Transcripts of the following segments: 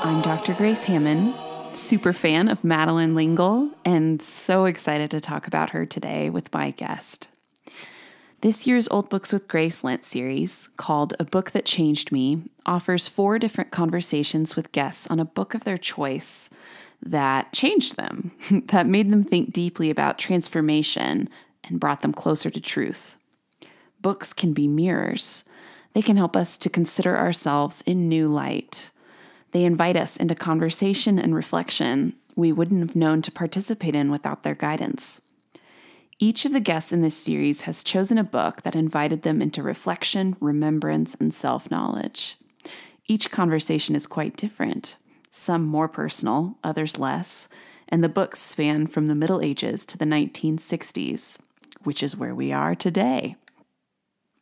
I'm Dr. Grace Hammond, super fan of Madeleine L'Engle, and so excited to talk about her today with my guest. This year's Old Books with Grace Lent series, called A Book That Changed Me, offers four different conversations with guests on a book of their choice that changed them, that made them think deeply about transformation and brought them closer to truth. Books can be mirrors. They can help us to consider ourselves in new light. They invite us into conversation and reflection we wouldn't have known to participate in without their guidance. Each of the guests in this series has chosen a book that invited them into reflection, remembrance, and self knowledge. Each conversation is quite different, some more personal, others less, and the books span from the Middle Ages to the 1960s, which is where we are today.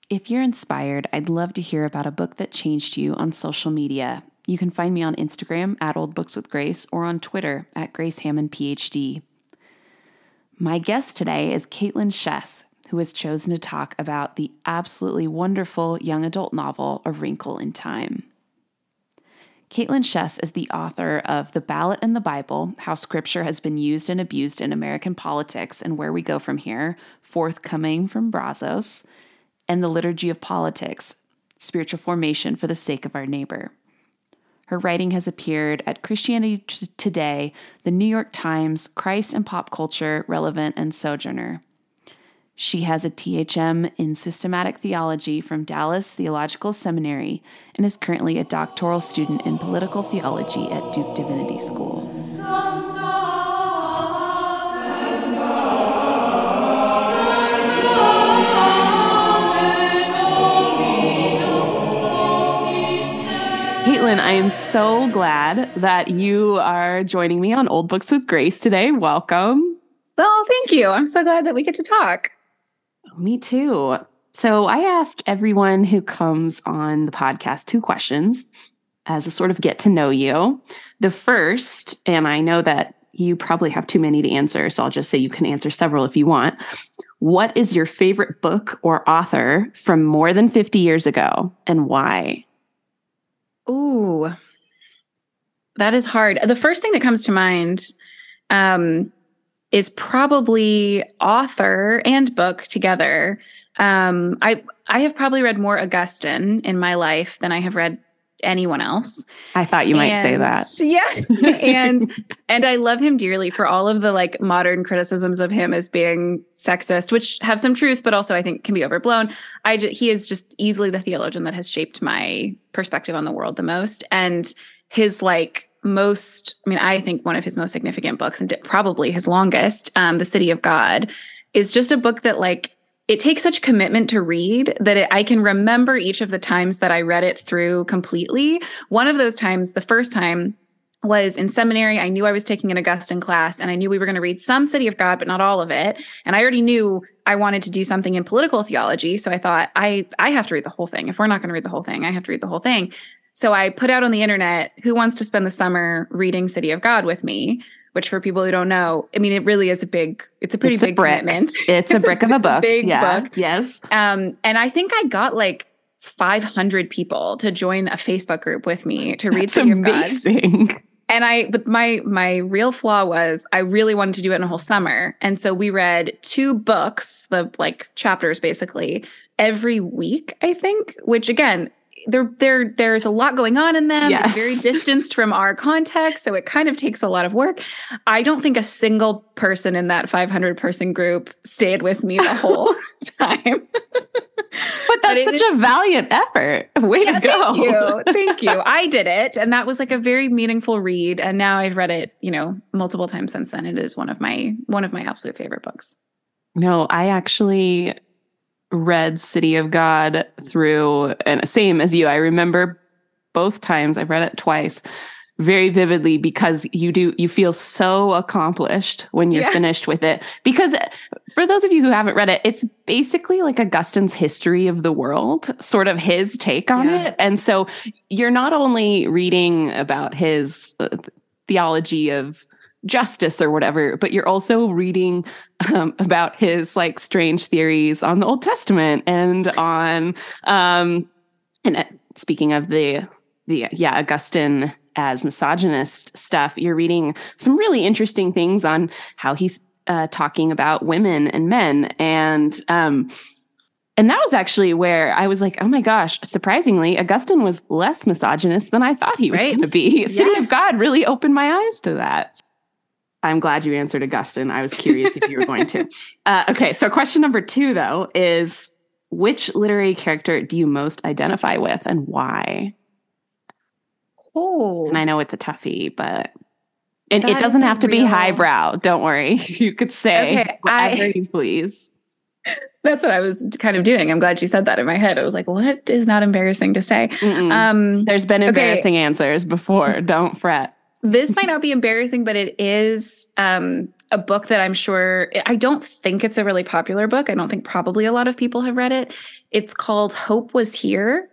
If you're inspired, I'd love to hear about a book that changed you on social media. You can find me on Instagram at Old Books with Grace or on Twitter at Grace Hammond PhD. My guest today is Kaitlyn Schiess, who has chosen to talk about the absolutely wonderful young adult novel A Wrinkle in Time. Kaitlyn Schiess is the author of The Ballot and the Bible How Scripture Has Been Used and Abused in American Politics and Where We Go From Here, forthcoming from Brazos, and The Liturgy of Politics Spiritual Formation for the Sake of Our Neighbor. Her writing has appeared at Christianity Today, The New York Times, Christ and Pop Culture, Relevant, and Sojourner. She has a THM in systematic theology from Dallas Theological Seminary and is currently a doctoral student in political theology at Duke Divinity School. Kaitlyn, I am so glad that you are joining me on Old Books with Grace today. Welcome. Oh, thank you. I'm so glad that we get to talk. Me too. So I ask everyone who comes on the podcast two questions as a sort of get to know you. The first, and I know that you probably have too many to answer, so I'll just say you can answer several if you want. What is your favorite book or author from more than 50 years ago and why? Ooh, that is hard. The first thing that comes to mind um, is probably author and book together. Um, I I have probably read more Augustine in my life than I have read anyone else. I thought you might and, say that. Yeah. and and I love him dearly for all of the like modern criticisms of him as being sexist, which have some truth but also I think can be overblown. I just, he is just easily the theologian that has shaped my perspective on the world the most and his like most I mean I think one of his most significant books and probably his longest um The City of God is just a book that like it takes such commitment to read that it, I can remember each of the times that I read it through completely. One of those times, the first time, was in seminary. I knew I was taking an Augustine class and I knew we were going to read some City of God, but not all of it. And I already knew I wanted to do something in political theology. So I thought, I, I have to read the whole thing. If we're not going to read the whole thing, I have to read the whole thing. So I put out on the internet, who wants to spend the summer reading City of God with me? Which for people who don't know, I mean, it really is a big, it's a pretty it's big a brick. commitment. It's, it's a brick a, of a book. A big yeah. book. Yes. Um, and I think I got like 500 people to join a Facebook group with me to read That's City amazing. And I, but my my real flaw was I really wanted to do it in a whole summer, and so we read two books, the like chapters basically every week. I think, which again there there there's a lot going on in them. Yes. It's very distanced from our context, so it kind of takes a lot of work. I don't think a single person in that 500 person group stayed with me the whole time. but that's but such a valiant effort. Way yeah, to go. Thank you. Thank you. I did it. And that was like a very meaningful read. And now I've read it, you know, multiple times since then. It is one of my one of my absolute favorite books. No, I actually read City of God through, and same as you, I remember both times I've read it twice very vividly because you do you feel so accomplished when you're yeah. finished with it because for those of you who haven't read it it's basically like augustine's history of the world sort of his take on yeah. it and so you're not only reading about his uh, theology of justice or whatever, but you're also reading um, about his like strange theories on the Old Testament and on um and uh, speaking of the the yeah Augustine as misogynist stuff, you're reading some really interesting things on how he's uh, talking about women and men, and um, and that was actually where I was like, oh my gosh, surprisingly, Augustine was less misogynist than I thought he was Right. going to be. Yes. City of God really opened my eyes to that. I'm glad you answered Augustine. I was curious if you were going to. Uh, okay, so question number two, though, is which literary character do you most identify with and why? Oh, And I know it's a toughie, but and That it doesn't have to be highbrow. Don't worry. You could say Okay, I- you please. that's what I was kind of doing. I'm glad you said that in my head. I was like, what is not embarrassing to say? Um, There's been okay. embarrassing answers before. Don't fret. This might not be embarrassing, but it is um, a book that I'm sure I don't think it's a really popular book. I don't think probably a lot of people have read it. It's called Hope Was Here.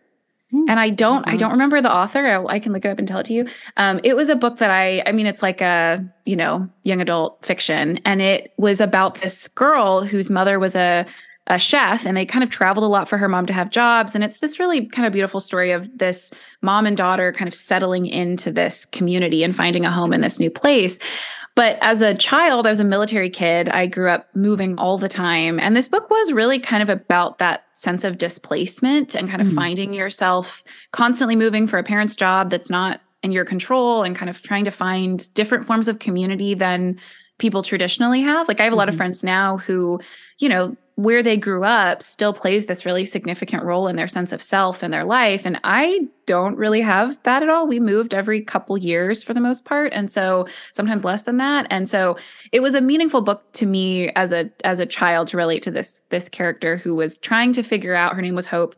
Hmm. And I don't, I Mhm. don't remember the author. I, I can look it up and tell it to you. Um, it was a book that I, I mean, it's like a, you know, young adult fiction, and it was about this girl whose mother was a, a chef, and they kind of traveled a lot for her mom to have jobs. And it's this really kind of beautiful story of this mom and daughter kind of settling into this community and finding a home in this new place. But as a child, I was a military kid. I grew up moving all the time. And this book was really kind of about that sense of displacement and kind of Mhm. finding yourself constantly moving for a parent's job that's not in your control and kind of trying to find different forms of community than people traditionally have. Like I have a lot of Mhm. friends now who, you know, where they grew up still plays this really significant role in their sense of self and their life. And I don't really have that at all. We moved every couple years for the most part. And so sometimes less than that. And so it was a meaningful book to me as a as a child to relate to this this character who was trying to figure out her name was Hope,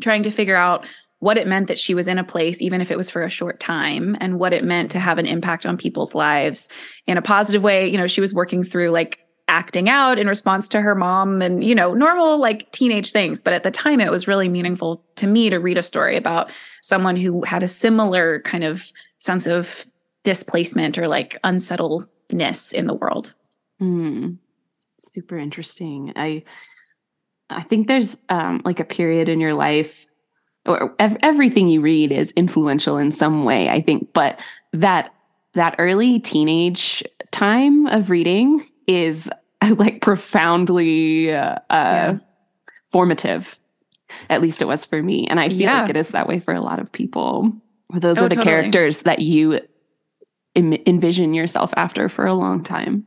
trying to figure out what it meant that she was in a place, even if it was for a short time, and what it meant to have an impact on people's lives in a positive way. You know, she was working through like acting out in response to her mom and, you know, normal like teenage things. But at the time, it was really meaningful to me to read a story about someone who had a similar kind of sense of displacement or like unsettledness in the world. Hmm. Super interesting. I I think there's um, like a period in your life, or ev- everything you read is influential in some way. I think, but that that early teenage time of reading is like profoundly uh, Yeah. formative. At least it was for me, and I feel Yeah. like it is that way for a lot of people. Those Oh, are the totally. characters that you envision yourself after for a long time.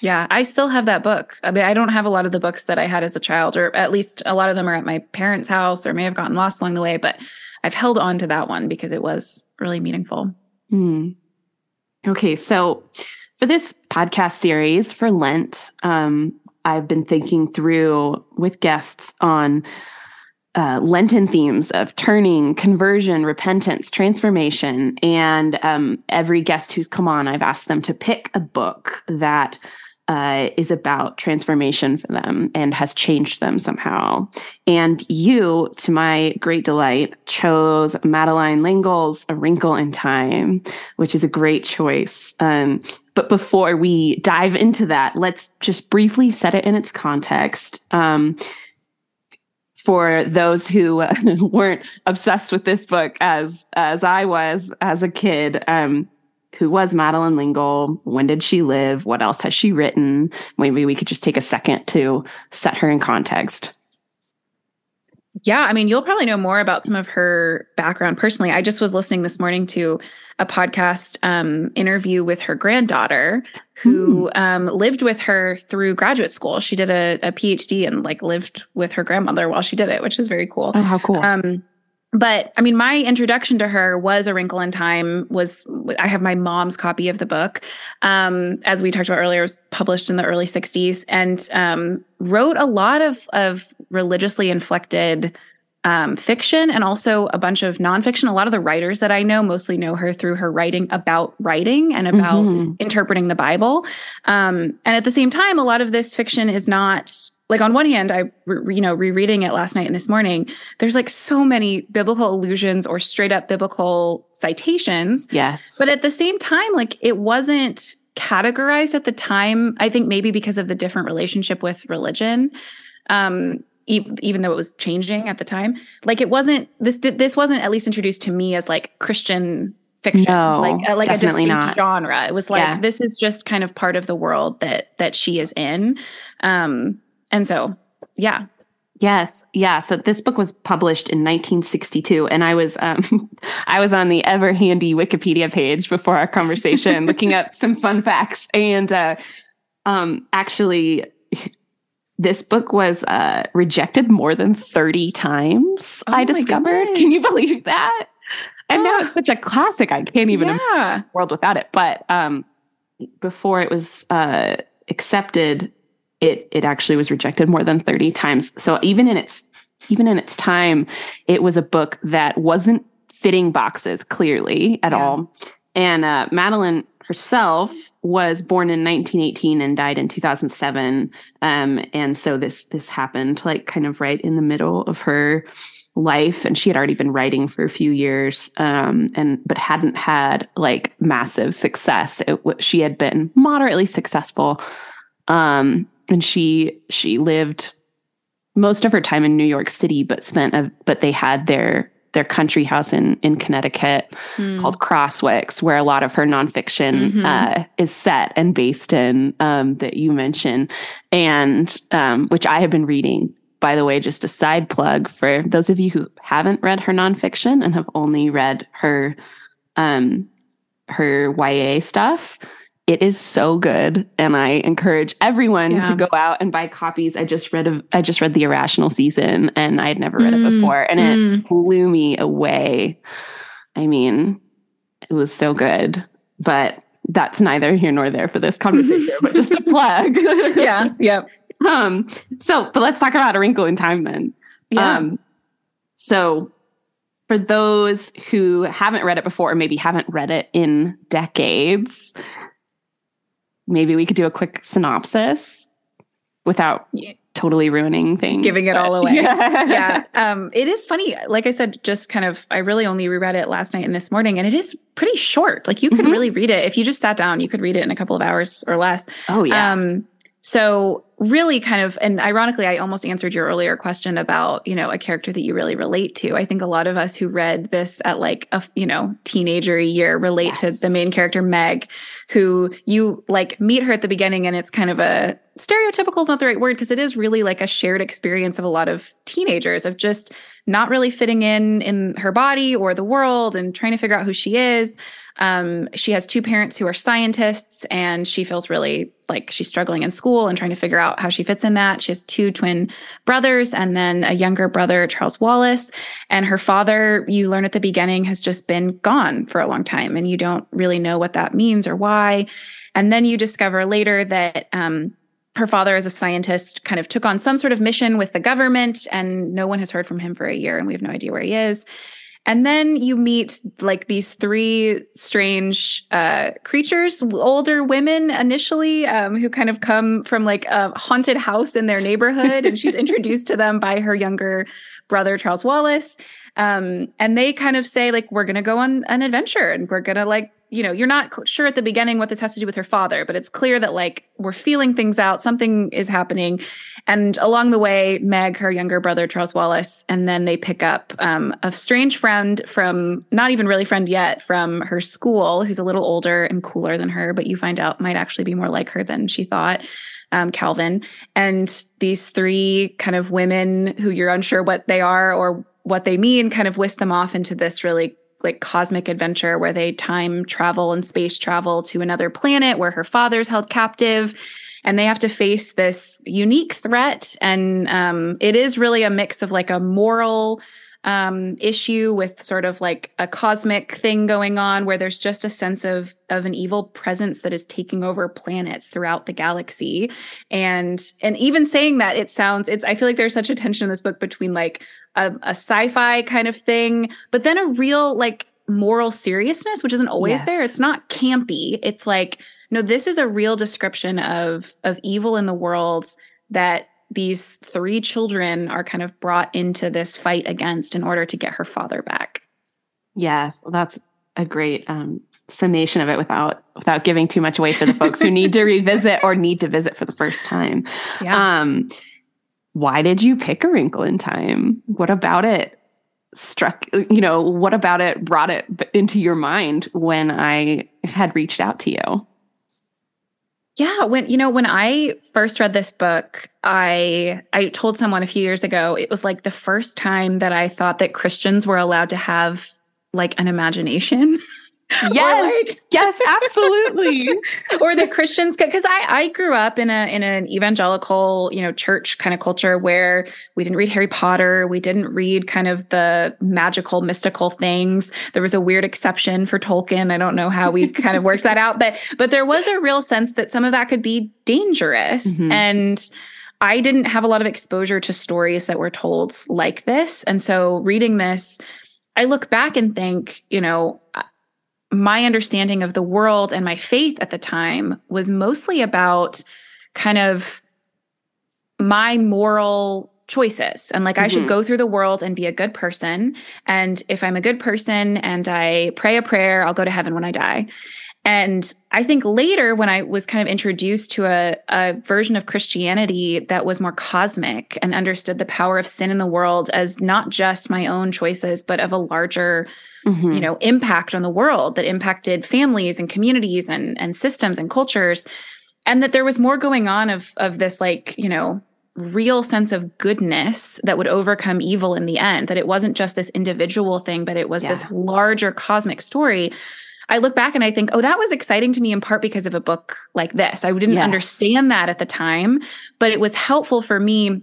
Yeah, I still have that book. I mean, I don't have a lot of the books that I had as a child, or at least a lot of them are at my parents' house or may have gotten lost along the way, but I've held on to that one because it was really meaningful. Hmm. Okay, so for this podcast series for Lent, um, I've been thinking through with guests on uh, Lenten themes of turning, conversion, repentance, transformation. And um, every guest who's come on, I've asked them to pick a book that uh, is about transformation for them and has changed them somehow. And you, to my great delight, chose Madeleine L'Engle's A Wrinkle in Time, which is a great choice. Um, but before we dive into that, let's just briefly set it in its context. Um, for those who uh, weren't obsessed with this book as as I was as a kid, um, who was Madeleine L'Engle? When did she live? What else has she written? Maybe we could just take a second to set her in context. Yeah, I mean, you'll probably know more about some of her background personally. I just was listening this morning to a podcast um, interview with her granddaughter who um, lived with her through graduate school. She did a, a PhD and like lived with her grandmother while she did it, which is very cool. Oh, how cool! Um, but I mean, my introduction to her was A Wrinkle in Time. Was I have my mom's copy of the book, um, as we talked about earlier, it was published in the early '60s, and um, wrote a lot of of religiously inflected um, fiction and also a bunch of nonfiction. A lot of the writers that I know mostly know her through her writing about writing and about Mhm. interpreting the Bible. Um, and at the same time, a lot of this fiction is not like on one hand, I re- you know rereading it last night and this morning. There's like so many biblical allusions or straight up biblical citations, Yes, but at the same time, like it wasn't categorized at the time. I think maybe because of the different relationship with religion. Um, even though it was changing at the time. Like it wasn't this did this wasn't at least introduced to me as like Christian fiction, no, like uh, like a distinct not. genre. It was like yeah. this is just kind of part of the world that that she is in, um, and so yeah. Yes, yeah. So this book was published in 1962, and I was um, I was on the ever handy Wikipedia page before our conversation, looking up some fun facts, and uh, um, actually this book was uh, rejected more than 30 times, oh I discovered. Can you believe that? And now it's such a classic. I can't even yeah. world without it. But um, before it was uh, accepted, it it actually was rejected more than 30 times. So even in its even in its time, it was a book that wasn't fitting boxes clearly at yeah. all. And uh, Madeleine herself was born in 1918 and died in 2007 um, and so this this happened like kind of right in the middle of her life and she had already been writing for a few years um, and but hadn't had like massive success it, she had been moderately successful um, and she she lived most of her time in New York City but spent a but they had their their country house in in Connecticut mm. called Crosswicks, where a lot of her nonfiction mm-hmm. uh, is set and based in um, that you mentioned, and um, which I have been reading. By the way, just a side plug for those of you who haven't read her nonfiction and have only read her um, her YA stuff it is so good and i encourage everyone yeah. to go out and buy copies i just read a, i just read the irrational season and i had never read mm. it before and mm. it blew me away i mean it was so good but that's neither here nor there for this conversation but just a plug yeah yep um so but let's talk about a wrinkle in time then yeah. um so for those who haven't read it before or maybe haven't read it in decades maybe we could do a quick synopsis without yeah. totally ruining things giving it all away yeah, yeah. Um, it is funny like i said just kind of i really only reread it last night and this morning and it is pretty short like you could mm-hmm. really read it if you just sat down you could read it in a couple of hours or less oh yeah um, so really kind of and ironically I almost answered your earlier question about, you know, a character that you really relate to. I think a lot of us who read this at like a, you know, teenager year relate yes. to the main character Meg who you like meet her at the beginning and it's kind of a stereotypical is not the right word because it is really like a shared experience of a lot of teenagers of just not really fitting in in her body or the world and trying to figure out who she is um, she has two parents who are scientists, and she feels really like she's struggling in school and trying to figure out how she fits in that. She has two twin brothers and then a younger brother, Charles Wallace. And her father, you learn at the beginning, has just been gone for a long time, and you don't really know what that means or why. And then you discover later that um, her father as a scientist kind of took on some sort of mission with the government and no one has heard from him for a year and we have no idea where he is and then you meet like these three strange uh, creatures, older women initially, um, who kind of come from like a haunted house in their neighborhood. and she's introduced to them by her younger brother, Charles Wallace. Um, and they kind of say, like, we're going to go on an adventure and we're going to like you know, you're not sure at the beginning what this has to do with her father, but it's clear that like we're feeling things out, something is happening. And along the way, Meg, her younger brother, Charles Wallace, and then they pick up um, a strange friend from not even really friend yet from her school, who's a little older and cooler than her, but you find out might actually be more like her than she thought. Um, Calvin. And these three kind of women who you're unsure what they are or what they mean kind of whisk them off into this really like cosmic adventure where they time travel and space travel to another planet where her father's held captive. And they have to face this unique threat. And um, it is really a mix of like a moral um, issue with sort of like a cosmic thing going on where there's just a sense of of an evil presence that is taking over planets throughout the galaxy. And and even saying that it sounds it's i feel like there's such a tension in this book between like a, a sci-fi kind of thing but then a real like moral seriousness which isn't always yes. there it's not campy. It's like no this is a real description of of evil in the world that these three children are kind of brought into this fight against in order to get her father back. Yes, that's a great um, summation of it without without giving too much away for the folks who need to revisit or need to visit for the first time. Yeah. Um, why did you pick a wrinkle in time? What about it struck, you know, what about it brought it into your mind when I had reached out to you? Yeah, when you know when I first read this book, I I told someone a few years ago it was like the first time that I thought that Christians were allowed to have like an imagination. Yes, like, yes, absolutely. or the Christians because I I grew up in a in an evangelical, you know, church kind of culture where we didn't read Harry Potter, we didn't read kind of the magical mystical things. There was a weird exception for Tolkien. I don't know how we kind of worked that out, but but there was a real sense that some of that could be dangerous mm-hmm. and I didn't have a lot of exposure to stories that were told like this. And so reading this I look back and think, you know, my understanding of the world and my faith at the time was mostly about kind of my moral choices and like mm-hmm. I should mm-hmm. go through the world and be a good person and if I'm a good person and I pray a prayer I'll go to heaven when I die. And I think later, when I was kind of introduced to a, a, version of Christianity that was more cosmic and understood the power of sin in the world as not just my own choices, but of a larger mm-hmm. you know, impact on the world that impacted families and communities and and systems and cultures, and that there was more going on of of this like you know real sense of goodness that would overcome evil in the end. That it wasn't just this individual thing, but it was yeah. this larger cosmic story. I look back and I think, oh, that was exciting to me in part because of a book like this. I didn't yes. understand that at the time, but it was helpful for me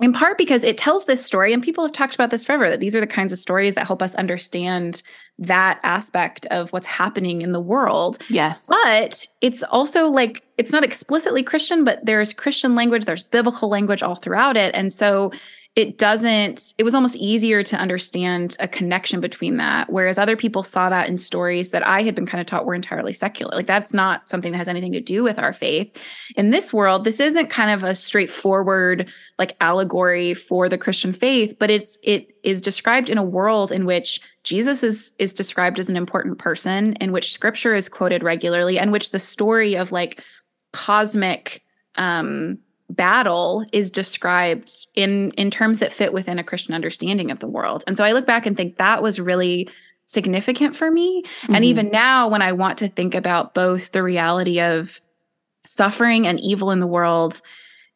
in part because it tells this story and people have talked about this forever that these are the kinds of stories that help us understand that aspect of what's happening in the world. Yes. But it's also like it's not explicitly Christian, but there's Christian language, there's biblical language all throughout it. And so it doesn't it was almost easier to understand a connection between that whereas other people saw that in stories that i had been kind of taught were entirely secular. Like that's not something that has anything to do with our faith. In this world this isn't kind of a straightforward like allegory for the christian faith but it's it is described in a world in which jesus is is described as an important person in which scripture is quoted regularly and which the story of like cosmic um battle is described in in terms that fit within a christian understanding of the world and so i look back and think that was really significant for me mm-hmm. and even now when i want to think about both the reality of suffering and evil in the world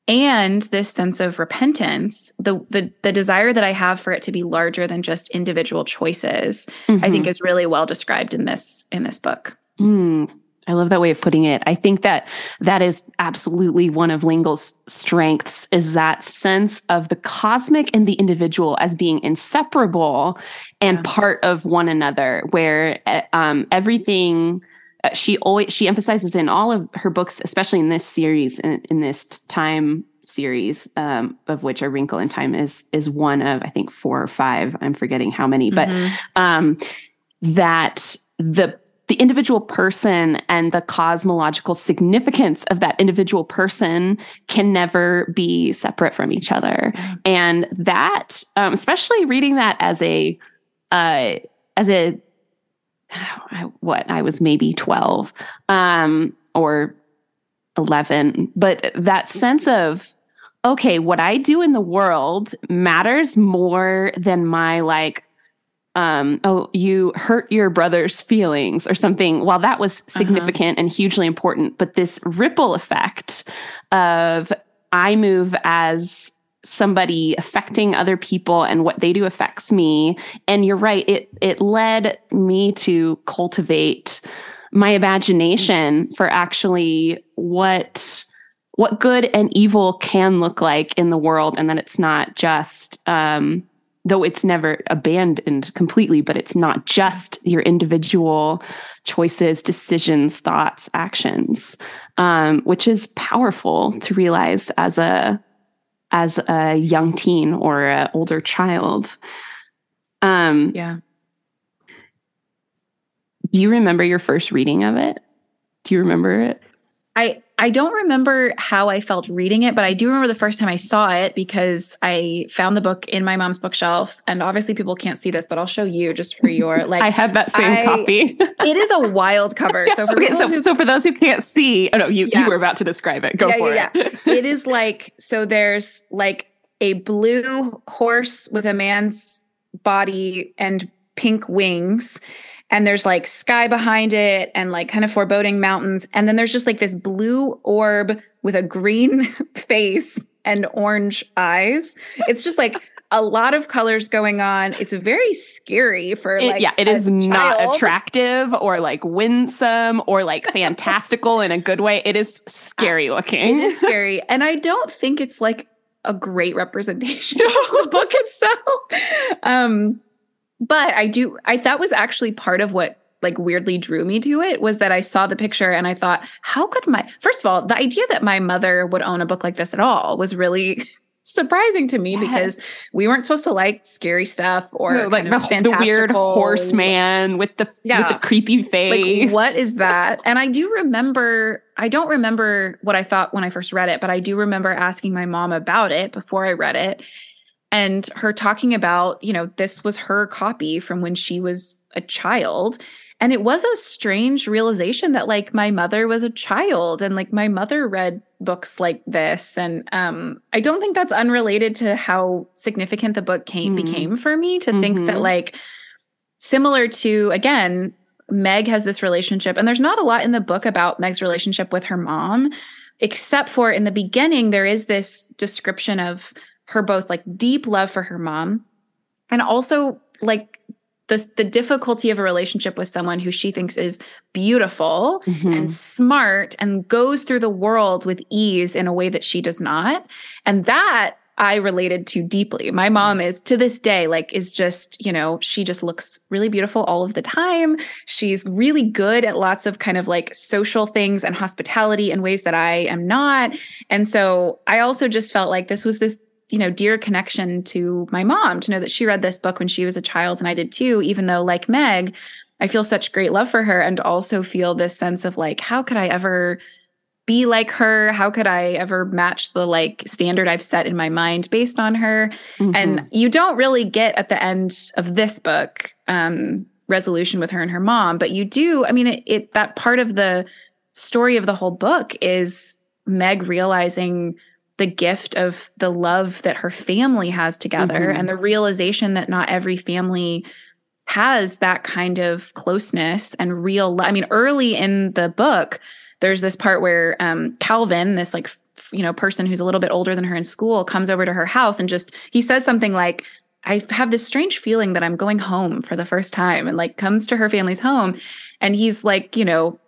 and this sense of repentance the the, the desire that i have for it to be larger than just individual choices mm-hmm. i think is really well described in this in this book mm, I love that way of putting it. I think that that is absolutely one of L'Engle's strengths is that sense of the cosmic and the individual as being inseparable and yeah. part of one another where eh, um, everything uh, she always she emphasizes in all of her books especially in this series in, in this time series um, of which a wrinkle in time is is one of i think four or five i'm forgetting how many but mm-hmm. um, that the the individual person and the cosmological significance of that individual person can never be separate from each other. Mm-hmm. And that, um, especially reading that as a, uh, as a, what I was maybe 12, um, or 11, but that sense of, okay, what I do in the world matters more than my like um, oh, you hurt your brother's feelings or something, while that was uh-huh. significant uh-huh. and hugely important, but this ripple effect of I move as somebody affecting other people and what they do affects me. And you're right, it it led me to cultivate my imagination for actually what what good and evil can look like in the world and that it's not just um, though it's never abandoned completely, but it's not just your individual choices, decisions, thoughts, actions, um, which is powerful to realize as a as a young teen or an older child. Um, yeah. Do you remember your first reading of it? Do you remember it? I I don't remember how I felt reading it, but I do remember the first time I saw it because I found the book in my mom's bookshelf. And obviously, people can't see this, but I'll show you just for your like. I have that same I, copy. it is a wild cover. So for, okay, so, so for those who can't see, oh no, you, yeah. you were about to describe it. Go yeah, for yeah, it. it is like so. There's like a blue horse with a man's body and pink wings and there's like sky behind it and like kind of foreboding mountains and then there's just like this blue orb with a green face and orange eyes it's just like a lot of colors going on it's very scary for It- like yeah, it is a not child. attractive or like winsome or like fantastical in a good way. It is scary looking. is scary and i don't think it's like a great representation of the book itself um but i do i that was actually part of what like weirdly drew me to it was that i saw the picture and i thought how could my first of all the idea that my mother would own a book like this at all was really surprising to me because we weren't supposed to like scary stuff or No, like the, the weird horseman with the with Yeah. the creepy face. like what is that and i do remember i don't remember what i thought when i first read it but i do remember asking my mom about it before i read it and her talking about you know this was her copy from when she was a child and it was a strange realization that like my mother was a child and like my mother read books like this and um i don't think that's unrelated to how significant the book came Mm. became for me to think that Mhm. like similar to again meg has this relationship and there's not a lot in the book about meg's relationship with her mom except for in the beginning there is this description of her both like deep love for her mom and also like the the difficulty of a relationship with someone who she thinks is beautiful Mhm. and smart and goes through the world with ease in a way that she does not. And that I related to deeply. My mom is to this day, like, is just, you know, she just looks really beautiful all of the time. She's really good at lots of kind of like social things and hospitality in ways that I am not. And so I also just felt like this was this you know dear connection to my mom to know that she read this book when she was a child and I did too even though like Meg I feel such great love for her and also feel this sense of like how could I ever be like her how could I ever match the like standard I've set in my mind based on her Mhm. and you don't really get at the end of this book um resolution with her and her mom but you do i mean it, it that part of the story of the whole book is meg realizing the gift of the love that her family has together Mhm. and the realization that not every family has that kind of closeness and real love. i mean early in the book there's this part where um, calvin this like you know person who's a little bit older than her in school comes over to her house and just he says something like i have this strange feeling that i'm going home for the first time and like comes to her family's home and he's like you know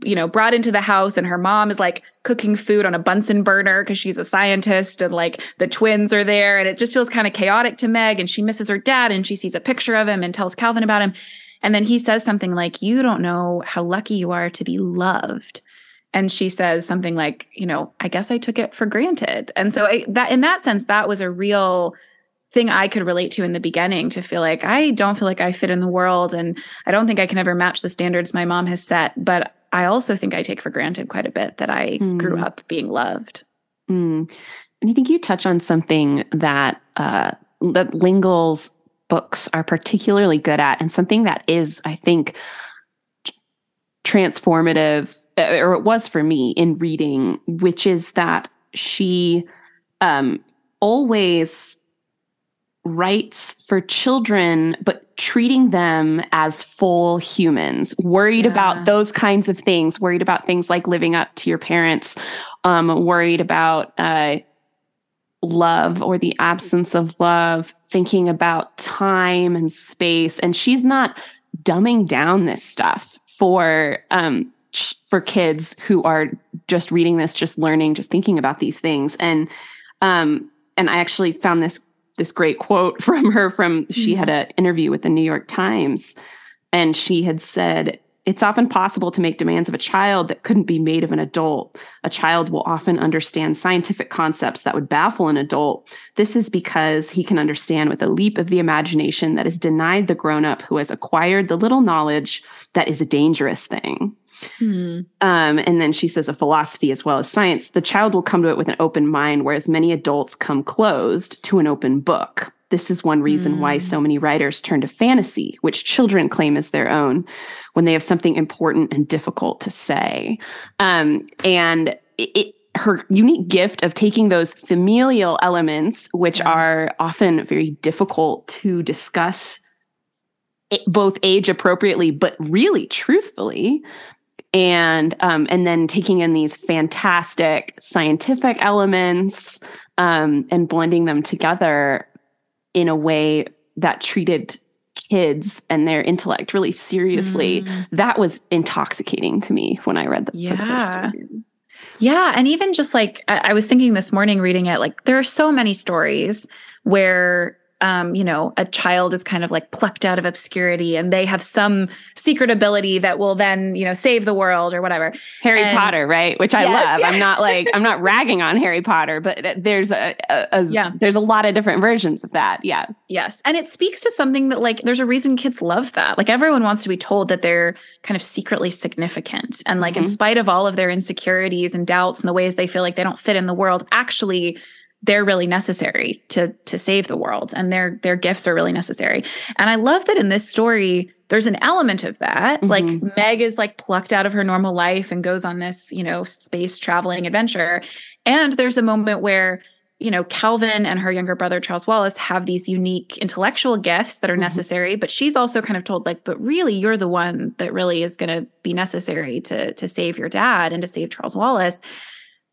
you know brought into the house and her mom is like cooking food on a bunsen burner because she's a scientist and like the twins are there and it just feels kind of chaotic to meg and she misses her dad and she sees a picture of him and tells calvin about him. And then he says something like you don't know how lucky you are to be loved. And she says something like you know i guess i took it for granted. And so I, that in that sense that was a real thing i could relate to in the beginning to feel like i don't feel like i fit in the world and i don't think i can ever match the standards my mom has set but i also think i take for granted quite a bit that i grew Hmm. up being loved Mm. And I think you touch on something that uh, that L'Engle's books are particularly good at, and something that is, I think, tr- transformative, uh, or it was for me in reading, which is that she um, always writes for children, but treating them as full humans, worried Yeah. about those kinds of things, worried about things like living up to your parents, um, worried about uh, love or the absence of love, thinking about time and space. And she's not dumbing down this stuff for um, for kids who are just reading this, just learning, just thinking about these things. And um, and I actually found this this great quote from her from she had mm-hmm. an interview with the New York Times and she had said it's often possible to make demands of a child that couldn't be made of an adult. A child will often understand scientific concepts that would baffle an adult. This is because he can understand with a leap of the imagination that is denied the grown up who has acquired the little knowledge that is a dangerous thing. Um, and then she says a philosophy as well as science. The child will come to it with an open mind, whereas many adults come closed to an open book. This is one reason why Mm. so many writers turn to fantasy, which children claim as their own, when they have something important and difficult to say. Um, and it, it her unique gift of taking those familial elements, which yeah. are often very difficult to discuss both age appropriately, but really truthfully, and um, and then taking in these fantastic scientific elements um, and blending them together in a way that treated kids and their intellect really seriously. Mm. That was intoxicating to me when I read the, yeah. the first. Yeah. And even just like I, I was thinking this morning reading it, like there are so many stories where um, you know, a child is kind of like plucked out of obscurity and they have some secret ability that will then, you know, save the world or whatever. Harry and, Potter, right? Which I yes, love. I'm not like I'm not ragging on Harry Potter, but there's a, a, a, yeah. there's a lot of different versions of that. Yeah. Yes. And it speaks to something that like there's a reason kids love that. Like everyone wants to be told that they're kind of secretly significant and like mm-hmm. in spite of all of their insecurities and doubts and the ways they feel like they don't fit in the world, actually they're really necessary to to save the world and their their gifts are really necessary and i love that in this story there's an element of that mm-hmm. like meg is like plucked out of her normal life and goes on this you know space traveling adventure and there's a moment where you know calvin and her younger brother charles wallace have these unique intellectual gifts that are mm-hmm. necessary but she's also kind of told like but really you're the one that really is going to be necessary to to save your dad and to save charles wallace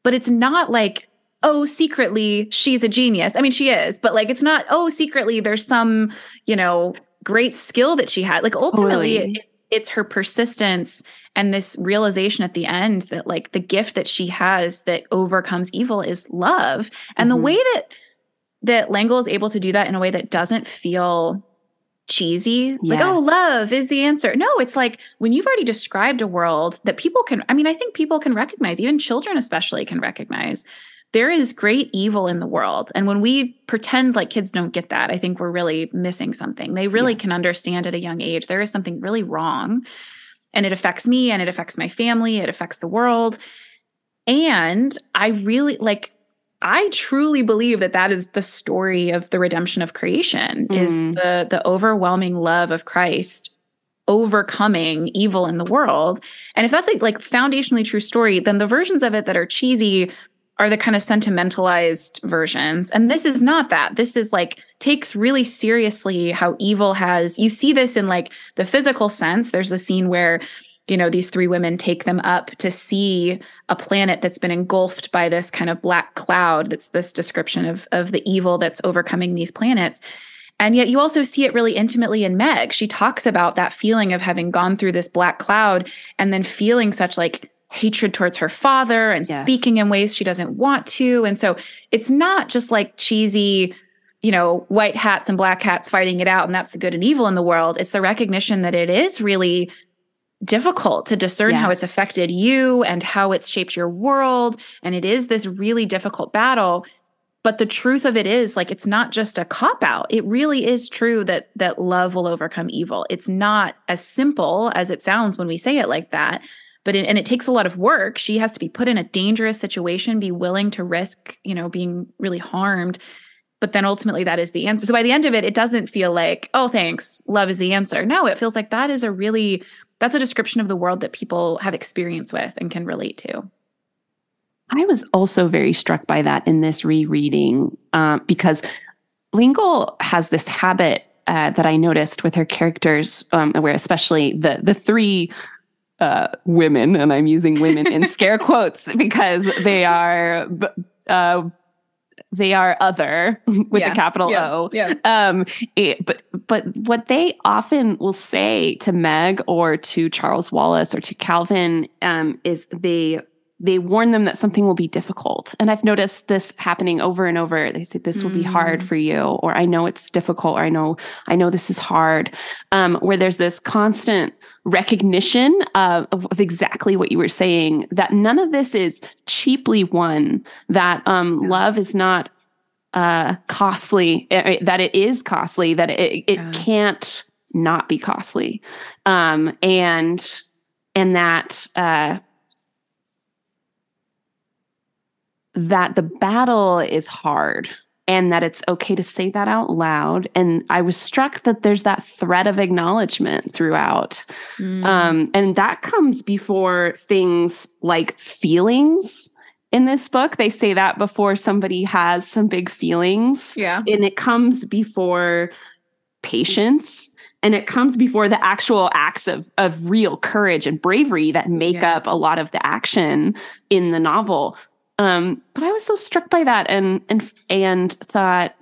but it's not like oh, secretly she's a genius. I mean, she is, but like it's not, oh, secretly there's some, you know, great skill that she had. Like ultimately, totally. it, it's her persistence and this realization at the end that like the gift that she has that overcomes evil is love. And mm-hmm. the way that that L'Engle is able to do that in a way that doesn't feel cheesy yes. like oh love is the answer no it's like when you've already described a world that people can i mean i think people can recognize even children especially can recognize there is great evil in the world. And when we pretend like kids don't get that, I think we're really missing something. They really yes. can understand at a young age there is something really wrong. And it affects me and it affects my family, it affects the world. And I really like, I truly believe that that is the story of the redemption of creation mm. is the the overwhelming love of Christ overcoming evil in the world. And if that's a like foundationally true story, then the versions of it that are cheesy are the kind of sentimentalized versions. And this is not that. This is like takes really seriously how evil has, you see this in like the physical sense. There's a scene where, you know, these three women take them up to see a planet that's been engulfed by this kind of black cloud. That's this description of, of the evil that's overcoming these planets. And yet you also see it really intimately in Meg. She talks about that feeling of having gone through this black cloud and then feeling such like hatred towards her father and yes. speaking in ways she doesn't want to. And so it's not just like cheesy, you know, white hats and black hats fighting it out and that's the good and evil in the world. It's the recognition that it is really difficult to discern yes. how it's affected you and how it's shaped your world. And it is this really difficult battle. But the truth of it is like it's not just a cop out. It really is true that that love will overcome evil. It's not as simple as it sounds when we say it like that but and it takes a lot of work. She has to be put in a dangerous situation be willing to risk you know being really harmed. But then ultimately that is the answer. So by the end of it it doesn't feel like oh thanks love is the answer. No it feels like that is a really that's a description of the world that people have experience with and can relate to. I was also very struck by that in this rereading uh, because L'Engle has this habit uh, that I noticed with her characters, um, where especially the the three uh, women, and I'm using women in scare quotes because they are uh, they are other with yeah, a capital yeah, O. Yeah. Um, it, but but what they often will say to Meg or to Charles Wallace or to Calvin um, is they they warn them that something will be difficult. And I've noticed this happening over and over. They say this will be hard mm. for you, or I know it's difficult, or I know I know this is hard. Um, where there's this constant recognition of, of, of, exactly what you were saying. That none of this is cheaply won. That um, yeah. love is not uh, costly. Eh, eh, that it is costly. That it it yeah. can't not be costly. Um, and and that. Uh, that the battle is hard and that it's okay to say that out loud. And I was struck that there's that thread of acknowledgement throughout. Mm. Um, and that comes before things like feelings in this book. They say that before somebody has some big feelings. Yeah. And it comes before patience and it comes before the actual acts of of real courage and bravery that make Yeah. up a lot of the action in the novel. Um, but I was so struck by that and and and thought,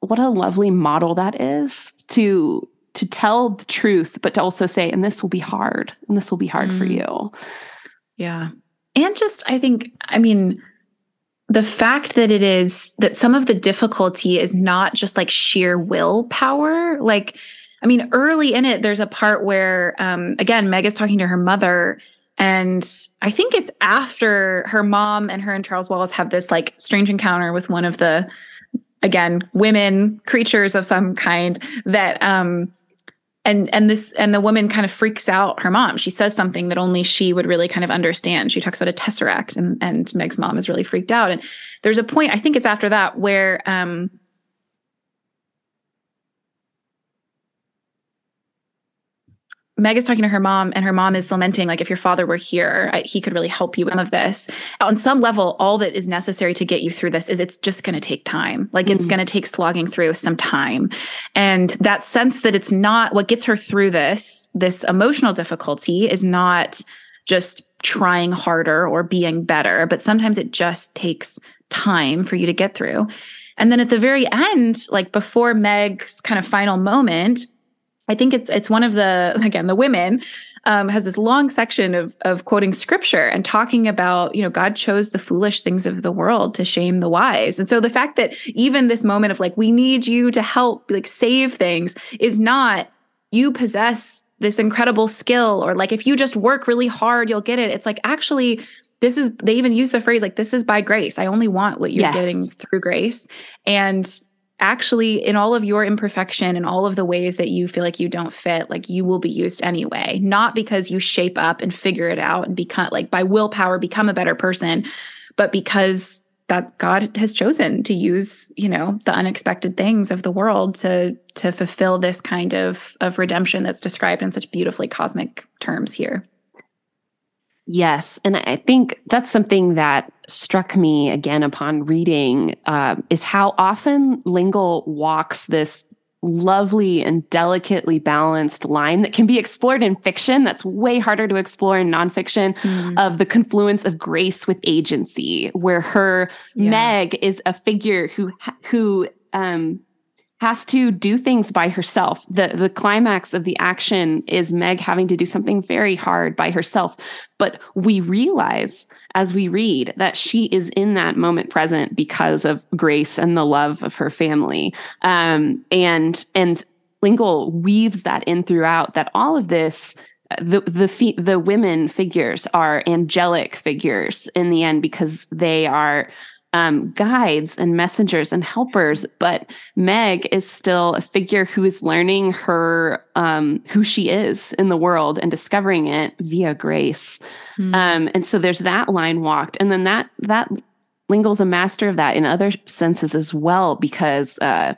what a lovely model that is to to tell the truth, but to also say, and this will be hard, and this will be hard for Mm. you. Yeah. And just, I think, I mean, the fact that it is that some of the difficulty is not just like sheer willpower. Like, I mean, early in it, there's a part where, um, again, Meg is talking to her mother. And I think it's after her mom and her and Charles Wallace have this like strange encounter with one of the, again, women creatures of some kind that, um, and and this and the woman kind of freaks out her mom. She says something that only she would really kind of understand. She talks about a tesseract and and meg's mom is really freaked out. And there's a point i think it's after that where um Meg is talking to her mom, and her mom is lamenting, like, if your father were here, I, he could really help you with some of this. On some level, all that is necessary to get you through this is it's just going to take time. Like, it's Mhm. going to take slogging through some time. And that sense that it's not what gets her through this, this emotional difficulty is not just trying harder or being better, but sometimes it just takes time for you to get through. And then at the very end, like before Meg's kind of final moment, I think it's it's one of the again the women um, has this long section of of quoting scripture and talking about you know God chose the foolish things of the world to shame the wise, and so the fact that even this moment of like we need you to help like save things is not you possess this incredible skill or like if you just work really hard you'll get it. It's like actually this is they even use the phrase like this is by grace. I only want what you're Yes. getting through grace, and actually in all of your imperfection and all of the ways that you feel like you don't fit like you will be used anyway. Not because you shape up and figure it out and become like by willpower become a better person but because that god has chosen to use you know the unexpected things of the world to to fulfill this kind of of redemption that's described in such beautifully cosmic terms here Yes, and I think that's something that struck me again upon reading um, is how often L'Engle walks this lovely and delicately balanced line that can be explored in fiction. That's way harder to explore in nonfiction. Of the confluence of grace with agency, where her Yeah. Meg is a figure who who um, has to do things by herself. the The climax of the action is Meg having to do something very hard by herself. But we realize as we read that she is in that moment present because of grace and the love of her family. Um, and and L'Engle weaves that in throughout. That all of this the the fe- the women figures are angelic figures in the end because they are um, guides and messengers and helpers. But Meg is still a figure who is learning her um, who she is in the world and discovering it via grace. Um, and so there's that line walked, and then that that L'Engle's a master of that in other senses as well because uh,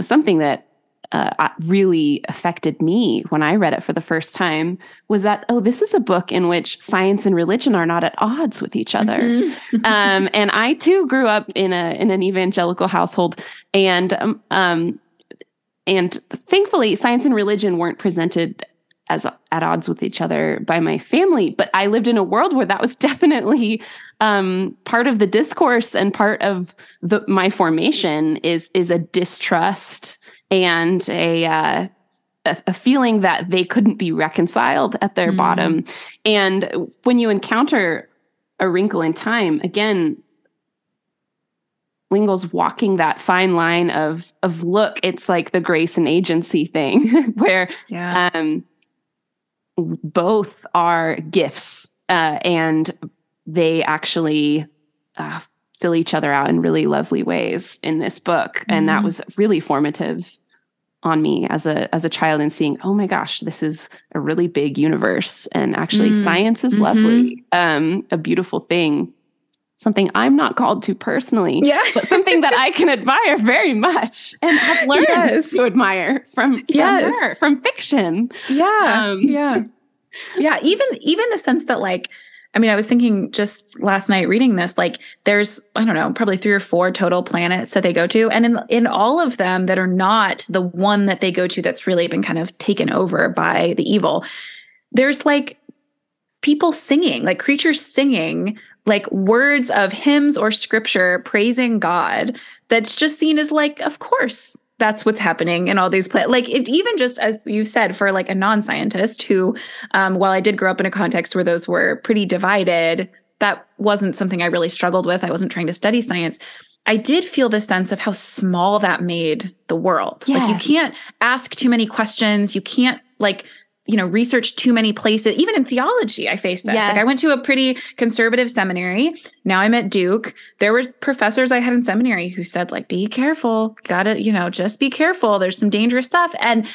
something that uh, uh, really affected me when I read it for the first time was that, oh, this is a book in which science and religion are not at odds with each other. Mhm. um, and I too grew up in a in an evangelical household, and um, um, and thankfully, science and religion weren't presented as at odds with each other by my family. But I lived in a world where that was definitely um, part of the discourse and part of the, my formation is is a distrust and a, uh, a a feeling that they couldn't be reconciled at their Mm. bottom. And when you encounter a wrinkle in time, again, L'Engle's walking that fine line of of look, it's like the grace and agency thing, where yeah um, both are gifts uh, and they actually uh, fill each other out in really lovely ways in this book and that Mhm. was really formative on me as a as a child and seeing oh my gosh this is a really big universe and actually Mm. science is Mhm. lovely um a beautiful thing something i'm not called to personally yeah but something that I can admire very much and have learned Yes. to admire from, from Yes. her, from fiction. yeah Um, yeah yeah even even the sense that like I mean, I was thinking just last night reading this, like there's, I don't know, probably three or four total planets that they go to. And in, in all of them that are not the one that they go to that's really been kind of taken over by the evil, there's like people singing, like creatures singing like words of hymns or scripture praising God that's just seen as like, of course, that's what's happening in all these places. Like it, even just as you said, for like a non-scientist who, um, while I did grow up in a context where those were pretty divided, that wasn't something I really struggled with. I wasn't trying to study science. I did feel the sense of how small that made the world. Yes. Like you can't ask too many questions. You can't like you know research too many places. Even in theology i faced this. Yes. like i went to a pretty conservative seminary. Now i'm at duke. There were professors i had in seminary who said like be careful. Gotta you know just be careful. There's some dangerous stuff. And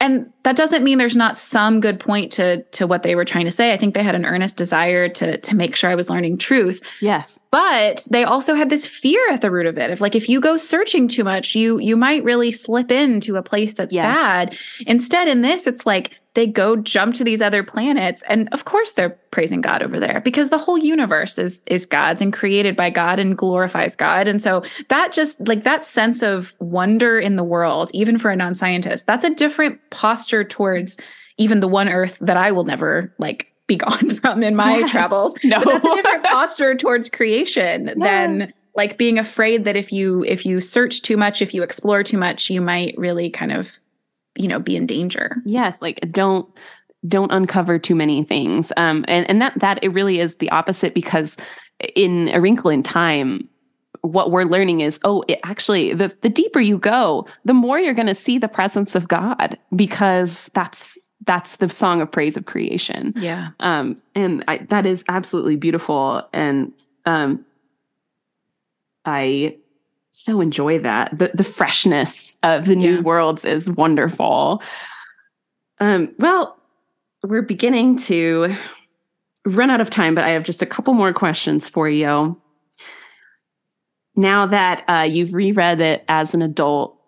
and that doesn't mean there's not some good point to to what they were trying to say. I think they had an earnest desire to to make sure i was learning truth. Yes. But they also had this fear at the root of it of like if you go searching too much you you might really slip into a place that's yes. bad. Instead in this it's like they go jump to these other planets and of course they're praising god over there because the whole universe is is god's and created by god and glorifies god and so that just like that sense of wonder in the world even for a non-scientist that's a different posture towards even the one earth that i will never like be gone from in my yes. travels no but that's a different posture towards creation yeah. than like being afraid that if you if you search too much if you explore too much you might really kind of you know be in danger. Yes like don't don't uncover too many things. Um and and that that it really is the opposite because in a wrinkle in time what we're learning is oh it actually the the deeper you go the more you're going to see the presence of god because that's that's the song of praise of creation. Yeah. Um and I, that is absolutely beautiful. And um i so enjoy that. The the freshness of the new yeah. worlds is wonderful. Um, well, we're beginning to run out of time, but I have just a couple more questions for you. Now that uh, you've reread it as an adult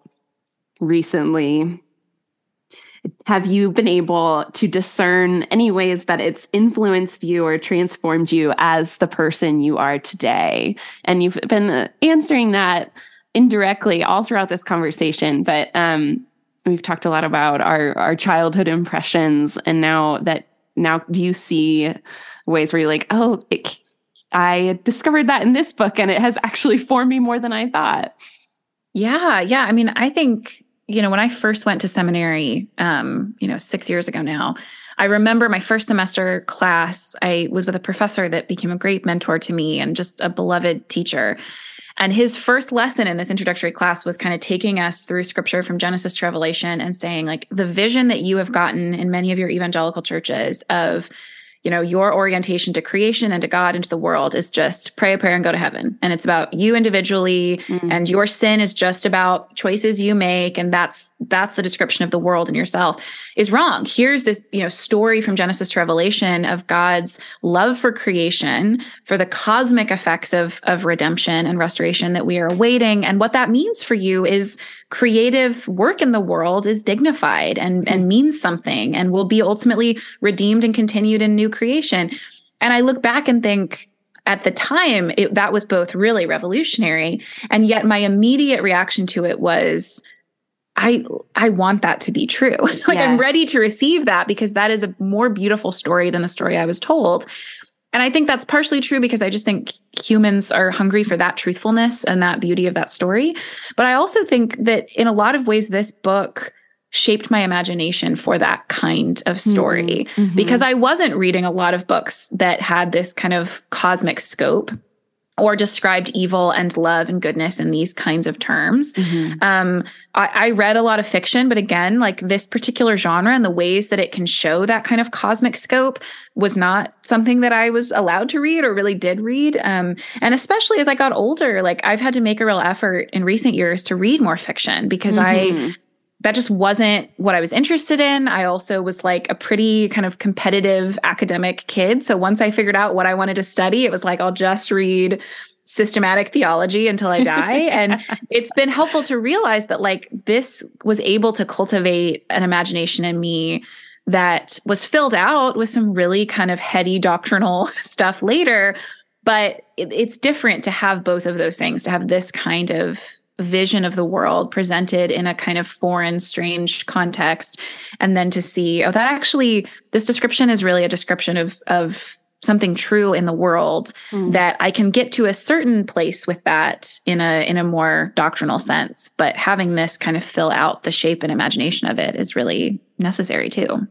recently, have you been able to discern any ways that it's influenced you or transformed you as the person you are today? And you've been answering that indirectly all throughout this conversation, but um, we've talked a lot about our our childhood impressions, and now that now do you see ways where you're like, oh, it, I discovered that in this book, and it has actually formed me more than I thought. Yeah, yeah. I mean, I think you know, when I first went to seminary, um, you know, six years ago now, I remember my first semester class, I was with a professor that became a great mentor to me and just a beloved teacher. And his first lesson in this introductory class was kind of taking us through scripture from Genesis to Revelation and saying, like, the vision that you have gotten in many of your evangelical churches of you know, your orientation to creation and to God and to the world is just pray a prayer and go to heaven. And it's about you individually mm-hmm. and your sin is just about choices you make. And that's, that's the description of the world and yourself is wrong. Here's this, you know, story from Genesis to Revelation of God's love for creation, for the cosmic effects of, of redemption and restoration that we are awaiting. And what that means for you is creative work in the world is dignified and, and mm-hmm. means something and will be ultimately redeemed and continued in new creation. And I look back and think, at the time, it, that was both really revolutionary, and yet my immediate reaction to it was, I I want that to be true. like yes. I'm ready to receive that because that is a more beautiful story than the story I was told. And I think that's partially true because I just think humans are hungry for that truthfulness and that beauty of that story. But I also think that in a lot of ways, this book shaped my imagination for that kind of story mm-hmm. because I wasn't reading a lot of books that had this kind of cosmic scope or described evil and love and goodness in these kinds of terms. Mm-hmm. Um, I, I, read a lot of fiction, but again, like this particular genre and the ways that it can show that kind of cosmic scope was not something that I was allowed to read or really did read. Um, and especially as I got older, like I've had to make a real effort in recent years to read more fiction because mm-hmm. I that just wasn't what I was interested in. I also was like a pretty kind of competitive academic kid. So once I figured out what I wanted to study, it was like, I'll just read systematic theology until I die. and it's been helpful to realize that like this was able to cultivate an imagination in me that was filled out with some really kind of heady doctrinal stuff later. But it, it's different to have both of those things, to have this kind of vision of the world presented in a kind of foreign, strange context, and then to see, oh, that actually, this description is really a description of of something true in the world mm. that I can get to a certain place with that in a in a more doctrinal sense. But having this kind of fill out the shape and imagination of it is really necessary too.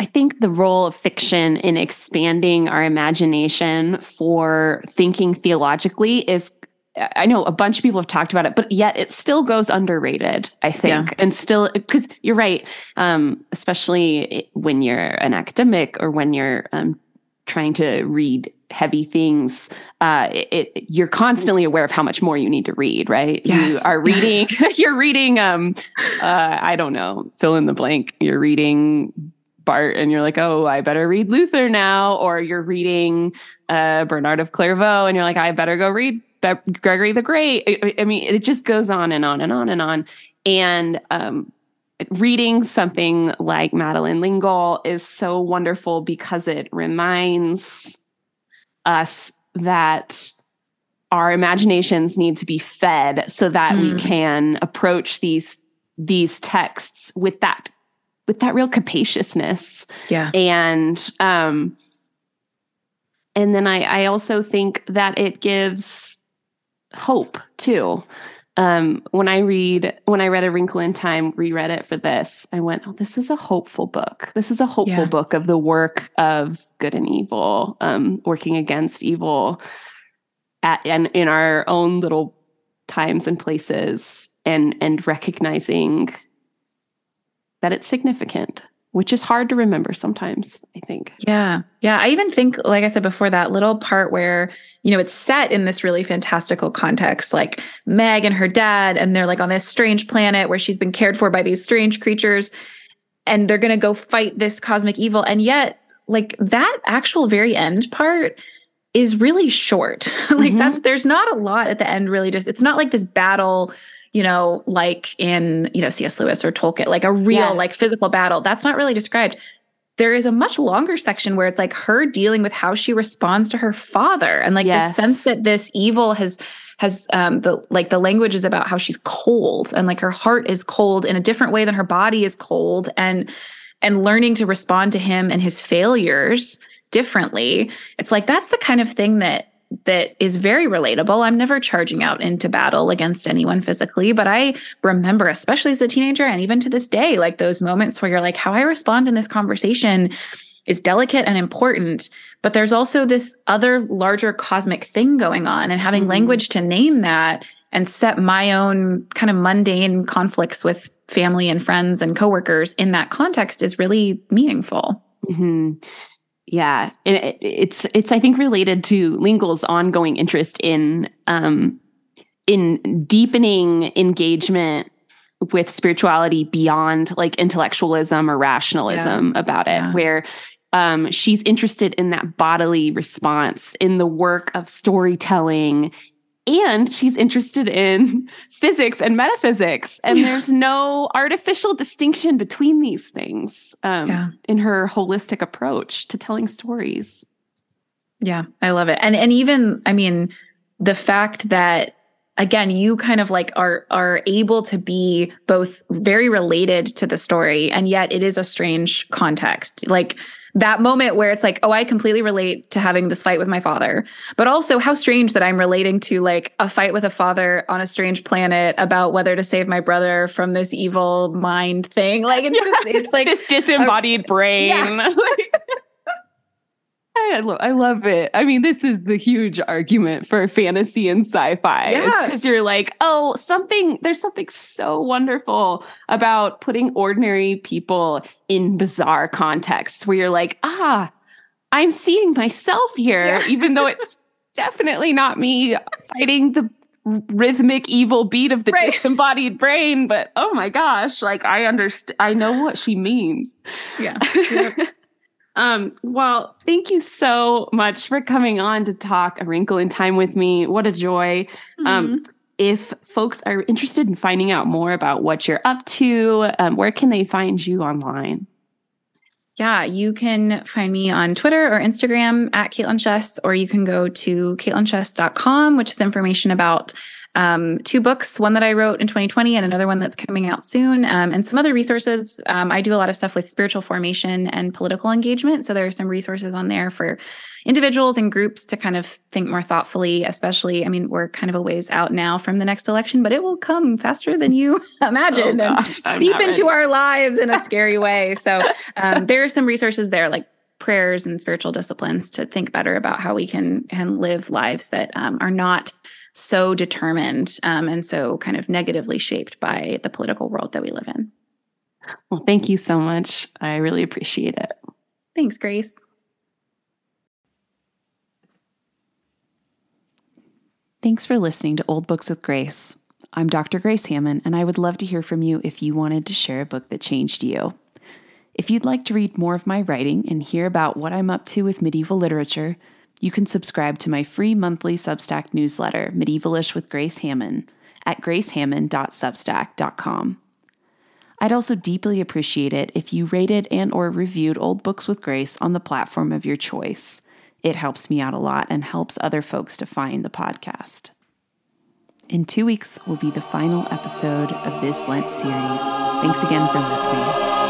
I think the role of fiction in expanding our imagination for thinking theologically is I know a bunch of people have talked about it, but yet it still goes underrated, I think. Yeah. And still, because you're right, um, especially when you're an academic or when you're um, trying to read heavy things, uh, it, you're constantly aware of how much more you need to read, right? Yes. You are reading, yes. you're reading, um, uh, I don't know, fill in the blank. You're reading And you're like, oh, I better read Luther now. Or you're reading uh, Bernard of Clairvaux and you're like, I better go read Gregory the Great. I, I, mean, it just goes on and on and on and on. And um, reading something like Madeleine L'Engle is so wonderful because it reminds us that our imaginations need to be fed so that mm. we can approach these these texts with that with that real capaciousness yeah and um and then i i also think that it gives hope too. Um, when I read, when I read A Wrinkle in Time, reread it for this, I went, oh, this is a hopeful book. This is a hopeful yeah. book of the work of good and evil, um, working against evil at, and in our own little times and places and, and recognizing that it's significant which is hard to remember sometimes, I think. Yeah. Yeah. I even think, like I said before, that little part where, you know, it's set in this really fantastical context, like Meg and her dad, and they're like on this strange planet where she's been cared for by these strange creatures, and they're going to go fight this cosmic evil. And yet, like that actual very end part is really short. like mm-hmm. that's, there's not a lot at the end, really. Just, it's not like this battle you know, like in, you know, C.S. Lewis or Tolkien, like a real, yes. like physical battle. That's not really described. There is a much longer section where it's like her dealing with how she responds to her father and like yes. the sense that this evil has has um the like the language is about how she's cold and like her heart is cold in a different way than her body is cold and and learning to respond to him and his failures differently. It's like that's the kind of thing that that is very relatable. I'm never charging out into battle against anyone physically, but I remember, especially as a teenager and even to this day, like those moments where you're like, how I respond in this conversation is delicate and important. But there's also this other larger cosmic thing going on, and having mm-hmm. language to name that and set my own kind of mundane conflicts with family and friends and coworkers in that context is really meaningful. Mm-hmm. Yeah, and it, it's it's I think related to L'Engle's ongoing interest in um, in deepening engagement with spirituality beyond like intellectualism or rationalism yeah. about it, yeah. where um, she's interested in that bodily response in the work of storytelling and she's interested in physics and metaphysics and yeah. there's no artificial distinction between these things um, yeah. in her holistic approach to telling stories yeah i love it and and even i mean the fact that again you kind of like are are able to be both very related to the story and yet it is a strange context like that moment where it's like, oh, I completely relate to having this fight with my father, but also how strange that I'm relating to like a fight with a father on a strange planet about whether to save my brother from this evil mind thing. Like it's just, it's like this disembodied a, brain. Yeah. I love, I love it. I mean, this is the huge argument for fantasy and sci-fi because yeah. you're like, oh, something. There's something so wonderful about putting ordinary people in bizarre contexts where you're like, ah, I'm seeing myself here, yeah. even though it's definitely not me fighting the rhythmic evil beat of the right. disembodied brain. But oh my gosh, like I understand. I know what she means. Yeah. Um, well, thank you so much for coming on to talk A Wrinkle in Time with me. What a joy. Um, mm-hmm. Um, if folks are interested in finding out more about what you're up to, um, where can they find you online? Yeah, you can find me on Twitter or Instagram at Kaitlyn Schiess, or you can go to kaitlynschiess.com, which is information about um, two books, one that I wrote in 2020 and another one that's coming out soon, um, and some other resources. Um, I do a lot of stuff with spiritual formation and political engagement. So there are some resources on there for individuals and groups to kind of think more thoughtfully, especially, I mean, we're kind of a ways out now from the next election, but it will come faster than you imagine oh, gosh, and seep into our lives in a scary way. So um, there are some resources there like prayers and spiritual disciplines to think better about how we can, can live lives that um, are not so determined um, and so kind of negatively shaped by the political world that we live in. Well, thank you so much. I really appreciate it. Thanks, Grace. Thanks for listening to Old Books with Grace. I'm Dr. Grace Hamman, and I would love to hear from you if you wanted to share a book that changed you. If you'd like to read more of my writing and hear about what I'm up to with medieval literature, you can subscribe to my free monthly Substack newsletter, Medievalish with Grace Hamman, at gracehamman.substack.com. I'd also deeply appreciate it if you rated and or reviewed Old Books with Grace on the platform of your choice. It helps me out a lot and helps other folks to find the podcast. In two weeks will be the final episode of this Lent series. Thanks again for listening.